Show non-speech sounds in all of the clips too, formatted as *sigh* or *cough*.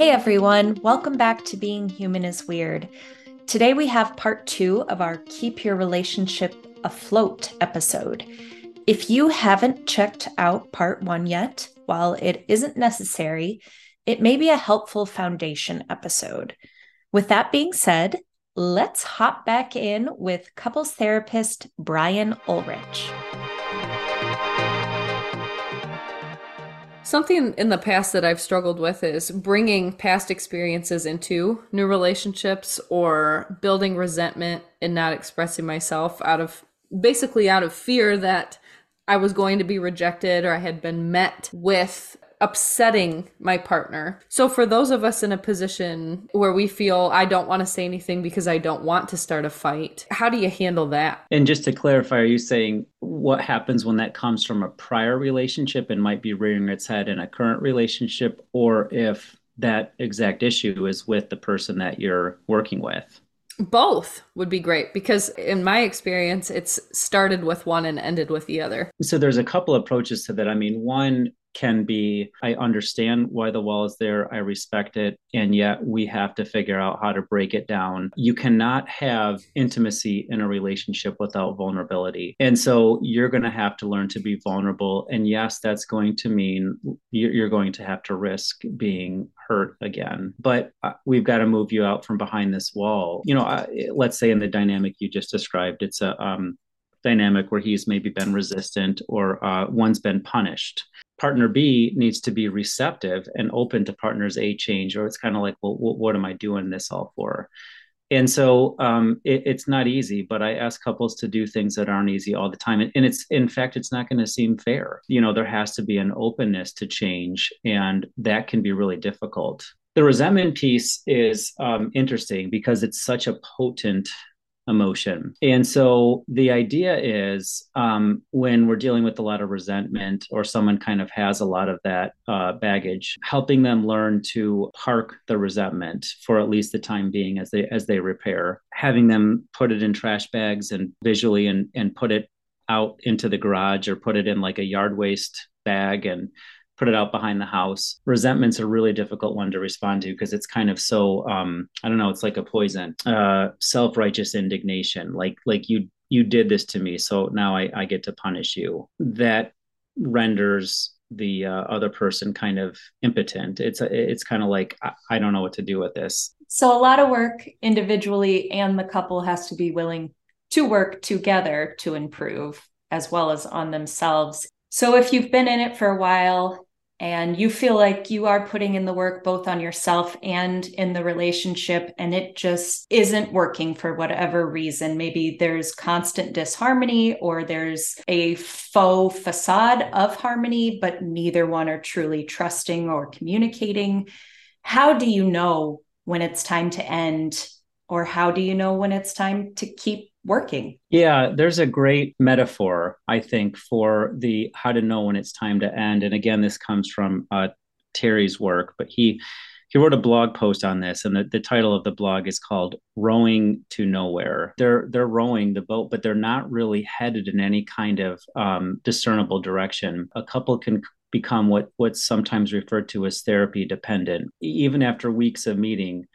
Hey everyone, welcome back to Being Human is Weird. Today we have part two of our Keep Your Relationship Afloat episode. If you haven't checked out part one yet, while it isn't necessary, it may be a helpful foundation episode. With that being said, let's hop back in with couples therapist Brian Ulrich. Something in the past that I've struggled with is bringing past experiences into new relationships or building resentment and not expressing myself out of basically out of fear that I was going to be rejected or I had been met with upsetting my partner. So for those of us in a position where we feel I don't want to say anything because I don't want to start a fight, how do you handle that? And just to clarify, are you saying what happens when that comes from a prior relationship and might be rearing its head in a current relationship or if that exact issue is with the person that you're working with? Both would be great because, in my experience, it's started with one and ended with the other. So, there's a couple approaches to that. I mean, one can be I understand why the wall is there, I respect it, and yet we have to figure out how to break it down. You cannot have intimacy in a relationship without vulnerability. And so you're going to have to learn to be vulnerable. And yes, that's going to mean you're going to have to risk being hurt again. But uh, we've got to move you out from behind this wall. You know, let's say in the dynamic you just described, it's a um, dynamic where he's maybe been resistant or uh, one's been punished partner B needs to be receptive and open to partner's A change, or it's kind of like, well, what am I doing this all for? And so um, it, it's not easy, but I ask couples to do things that aren't easy all the time. And, and it's, in fact, it's not going to seem fair. You know, there has to be an openness to change, and that can be really difficult. The resentment piece is um, interesting because it's such a potent emotion. And so the idea is um, when we're dealing with a lot of resentment or someone kind of has a lot of that uh, baggage, helping them learn to park the resentment for at least the time being as they as they repair, having them put it in trash bags and visually and and put it out into the garage or put it in like a yard waste bag and put it out behind the house. Resentment's a really difficult one to respond to because it's kind of so um, I don't know, it's like a poison. Uh, self-righteous indignation, like like you you did this to me, so now I, I get to punish you. That renders the uh, other person kind of impotent. It's a, it's kind of like I, I don't know what to do with this. So a lot of work individually, and the couple has to be willing to work together to improve as well as on themselves. So if you've been in it for a while and you feel like you are putting in the work both on yourself and in the relationship and it just isn't working for whatever reason. Maybe there's constant disharmony or there's a faux facade of harmony but neither one are truly trusting or communicating. How do you know when it's time to end or how do you know when it's time to keep working. Yeah, there's a great metaphor, I think, for the how to know when it's time to end. And again, this comes from uh, Terry's work, but he he wrote a blog post on this, and the, the title of the blog is called "Rowing to Nowhere." They're they're rowing the boat, but they're not really headed in any kind of um, discernible direction. A couple can become what what's sometimes referred to as therapy dependent, even after weeks of meeting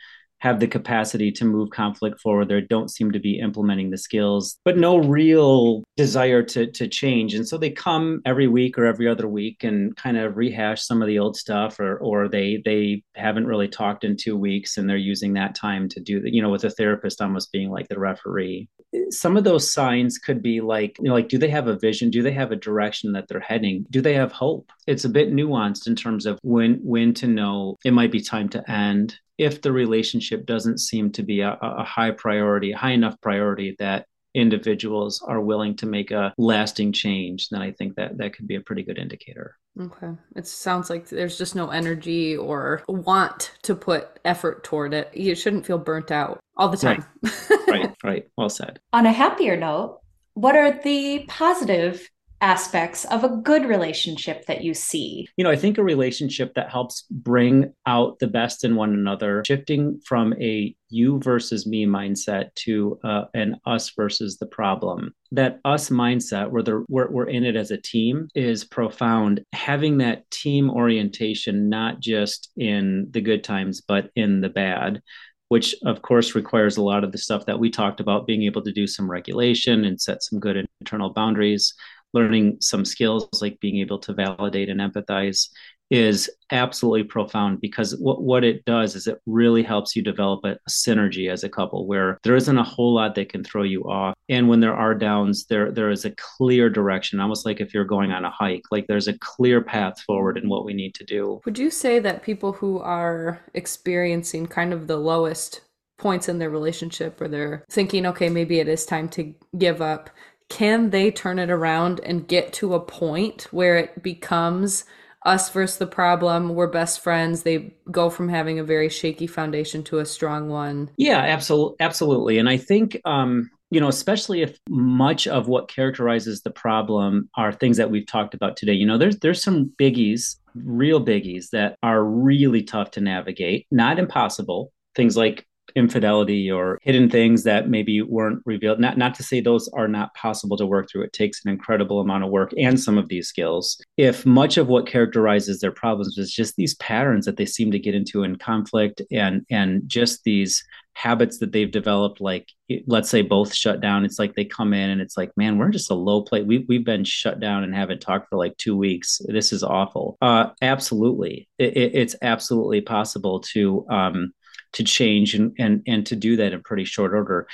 have the capacity to move conflict forward. They don't seem to be implementing the skills, but no real desire to to change. And so they come every week or every other week and kind of rehash some of the old stuff, or or they they haven't really talked in two weeks and they're using that time to do that. You know, with a therapist almost being like the referee. Some of those signs could be like, you know, like do they have a vision? Do they have a direction that they're heading? Do they have hope? It's a bit nuanced in terms of when when to know it might be time to end if the relationship doesn't seem to be a, a high priority, high enough priority that individuals are willing to make a lasting change, then I think that that could be a pretty good indicator. Okay. It sounds like there's just no energy or want to put effort toward it. You shouldn't feel burnt out all the time. Right, *laughs* right, right. Well said. On a happier note, what are the positive aspects of a good relationship that you see? You know, I think a relationship that helps bring out the best in one another, shifting from a you versus me mindset to uh, an us versus the problem. That us mindset, where the, we're, we're in it as a team, is profound. Having that team orientation, not just in the good times, but in the bad which of course requires a lot of the stuff that we talked about being able to do some regulation and set some good internal boundaries learning some skills like being able to validate and empathize is absolutely profound because what, what it does is it really helps you develop a, a, synergy as a couple where there isn't a whole lot that can throw you off. And when there are downs there there is a clear direction almost like if you're going on a hike like there's a clear path forward in what we need to do. Would you say that people who are experiencing kind of the lowest points in their relationship where they're thinking okay maybe it is time to give up can they turn it around and get to a point where it becomes us versus the problem we're best friends they go from having a very shaky foundation to a strong one? Yeah absolutely absolutely. And i think um you know especially if much of what characterizes the problem are things that we've talked about today. You know there's there's some biggies real biggies that are really tough to navigate. Not impossible. Things like infidelity or hidden things that maybe weren't revealed. Not not to say those are not possible to work through. It takes an incredible amount of work and some of these skills. If much of what characterizes their problems is just these patterns that they seem to get into in conflict and and just these habits that they've developed like let's say both shut down it's like they come in and it's like man we're just a low plate we, we've been shut down and haven't talked for like two weeks this is awful uh absolutely it, it's absolutely possible to um to change and, and, and to do that in pretty short order.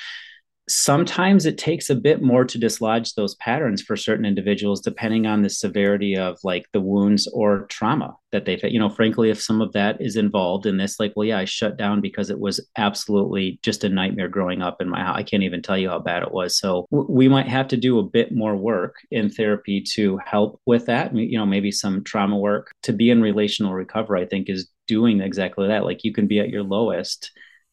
Sometimes it takes a bit more to dislodge those patterns for certain individuals, depending on the severity of like the wounds or trauma that they've had. You know, frankly, if some of that is involved in this, like, well, yeah, I shut down because it was absolutely just a nightmare growing up in my house. I can't even tell you how bad it was. So w- we might have to do a bit more work in therapy to help with that. You know, maybe some trauma work to be in relational recovery, I think is doing exactly that. Like you can be at your lowest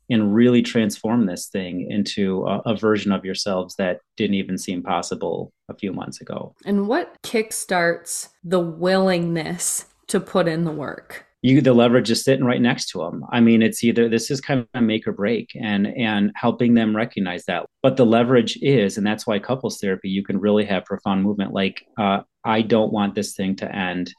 and really transform this thing into a, a, version of yourselves that didn't even seem possible a few months ago. And what kickstarts the willingness to put in the work? You the leverage is sitting right next to them. I mean, it's either this is kind of make or break, and and helping them recognize that. But the leverage is, and that's why couples therapy you can really have profound movement. Like, uh, I don't want this thing to end.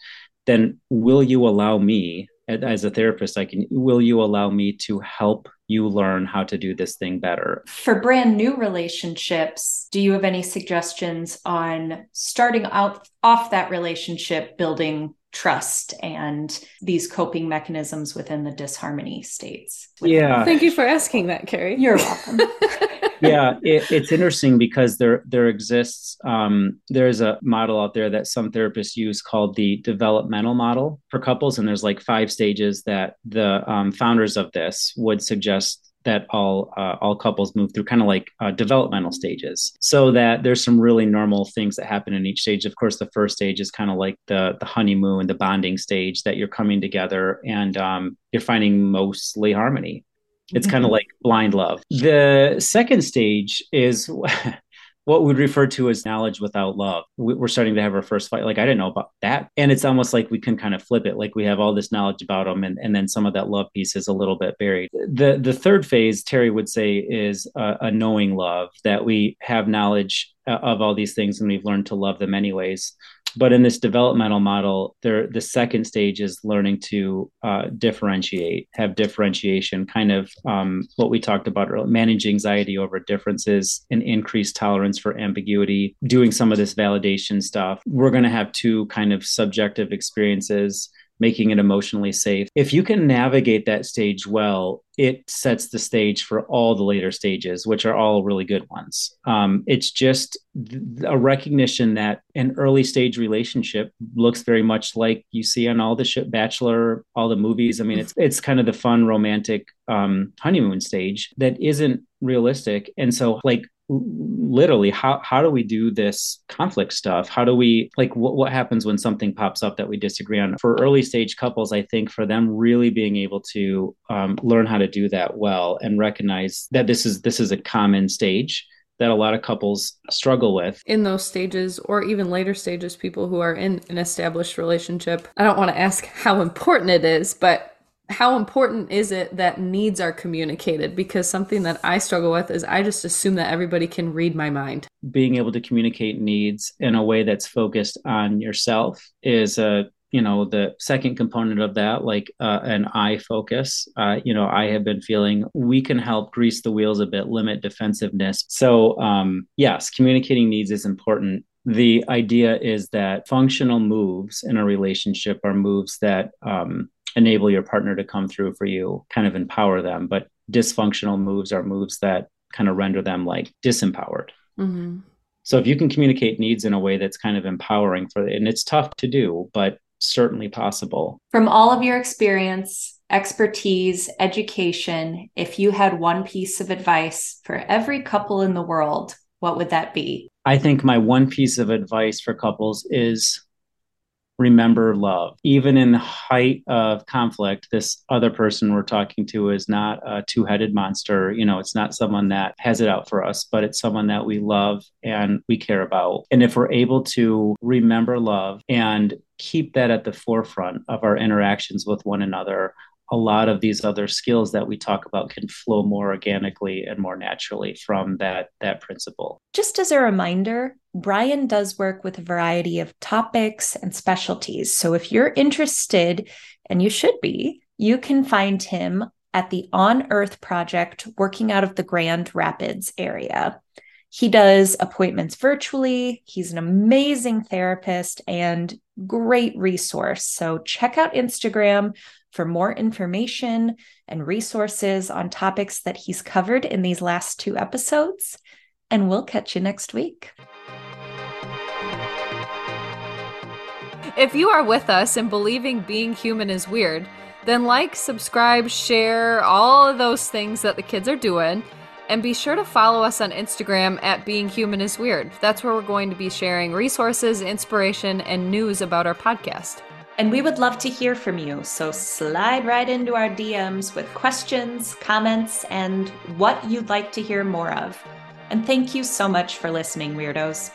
Then will you allow me as a therapist i can will you allow me to help you learn how to do this thing better? For brand new relationships do you have any suggestions on starting out off that relationship building trust and these coping mechanisms within the disharmony states. Yeah. Thank you for asking that carrie. You're welcome. *laughs* Yeah, it, it's interesting because there there exists um, there's a model out there that some therapists use called the developmental model for couples, and there's like five stages that the um, founders of this would suggest that all uh, all couples move through kind of like uh, developmental stages so that there's some really normal things that happen in each stage of course the first stage is kind of like the the honeymoon the bonding stage that you're coming together and um, you're finding mostly harmony it's kind of mm-hmm. like blind love. The second stage is *laughs* what we'd refer to as knowledge without love. We're starting to have our first fight. Like, I didn't know about that. And it's almost like we can kind of flip it. Like we have all this knowledge about them, and, and then some of that love piece is a little bit buried. The, the third phase, Terry would say, is a, a knowing love that we have knowledge uh, of all these things and we've learned to love them anyways but in this developmental model there the second stage is learning to uh, differentiate have differentiation kind of um, what we talked about earlier manage anxiety over differences and increase tolerance for ambiguity doing some of this validation stuff. We're going to have two kind of subjective experiences making it emotionally safe. If you can navigate that stage well, it sets the stage for all the later stages, which are all really good ones. Um, it's just a recognition that an early stage relationship looks very much like you see on all the ship Bachelor, all the movies. I mean, it's it's kind of the fun romantic um, honeymoon stage that isn't realistic, and so like literally how how do we do this conflict stuff how do we like what, what happens when something pops up that we disagree on for early stage couples i think for them really being able to um, learn how to do that well and recognize that this is this is a common stage that a lot of couples struggle with. In those stages, or even later stages, people who are in an established relationship, I don't want to ask how important it is, but how important is it that needs are communicated? Because something that I struggle with is I just assume that everybody can read my mind. Being able to communicate needs in a way that's focused on yourself is a you know the second component of that like uh, an i focus uh, you know i have been feeling we can help grease the wheels a bit limit defensiveness so um, yes communicating needs is important the idea is that functional moves in a relationship are moves that um, enable your partner to come through for you kind of empower them but dysfunctional moves are moves that kind of render them like disempowered mm-hmm. So if you can communicate needs in a way that's kind of empowering for and it's tough to do, but certainly possible. From all of your experience, expertise, education, if you had one piece of advice for every couple in the world, what would that be? I think my one piece of advice for couples is remember love. Even in the height of conflict, this other person we're talking to is not a two headed monster. You know, it's not someone that has it out for us, but it's someone that we love and we care about. And if we're able to remember love and keep that at the forefront of our interactions with one another, a lot of these other skills that we talk about can flow more organically and more naturally from that that principle. Just as a reminder, Brian does work with a variety of topics and specialties. So if you're interested, and you should be, you can find him at the On Earth Project working out of the Grand Rapids area. He does appointments virtually. He's an amazing therapist and great resource. So check out Instagram for more information and resources on topics that he's covered in these last two episodes. And we'll catch you next week. If you are with us and believing being human is weird, then like, subscribe, share, all of those things that the kids are doing. And be sure to follow us on Instagram at Being Human is Weird. That's where we're going to be sharing resources, inspiration, and news about our podcast. And we would love to hear from you. So slide right into our DMs with questions, comments, and what you'd like to hear more of. And thank you so much for listening, Weirdos.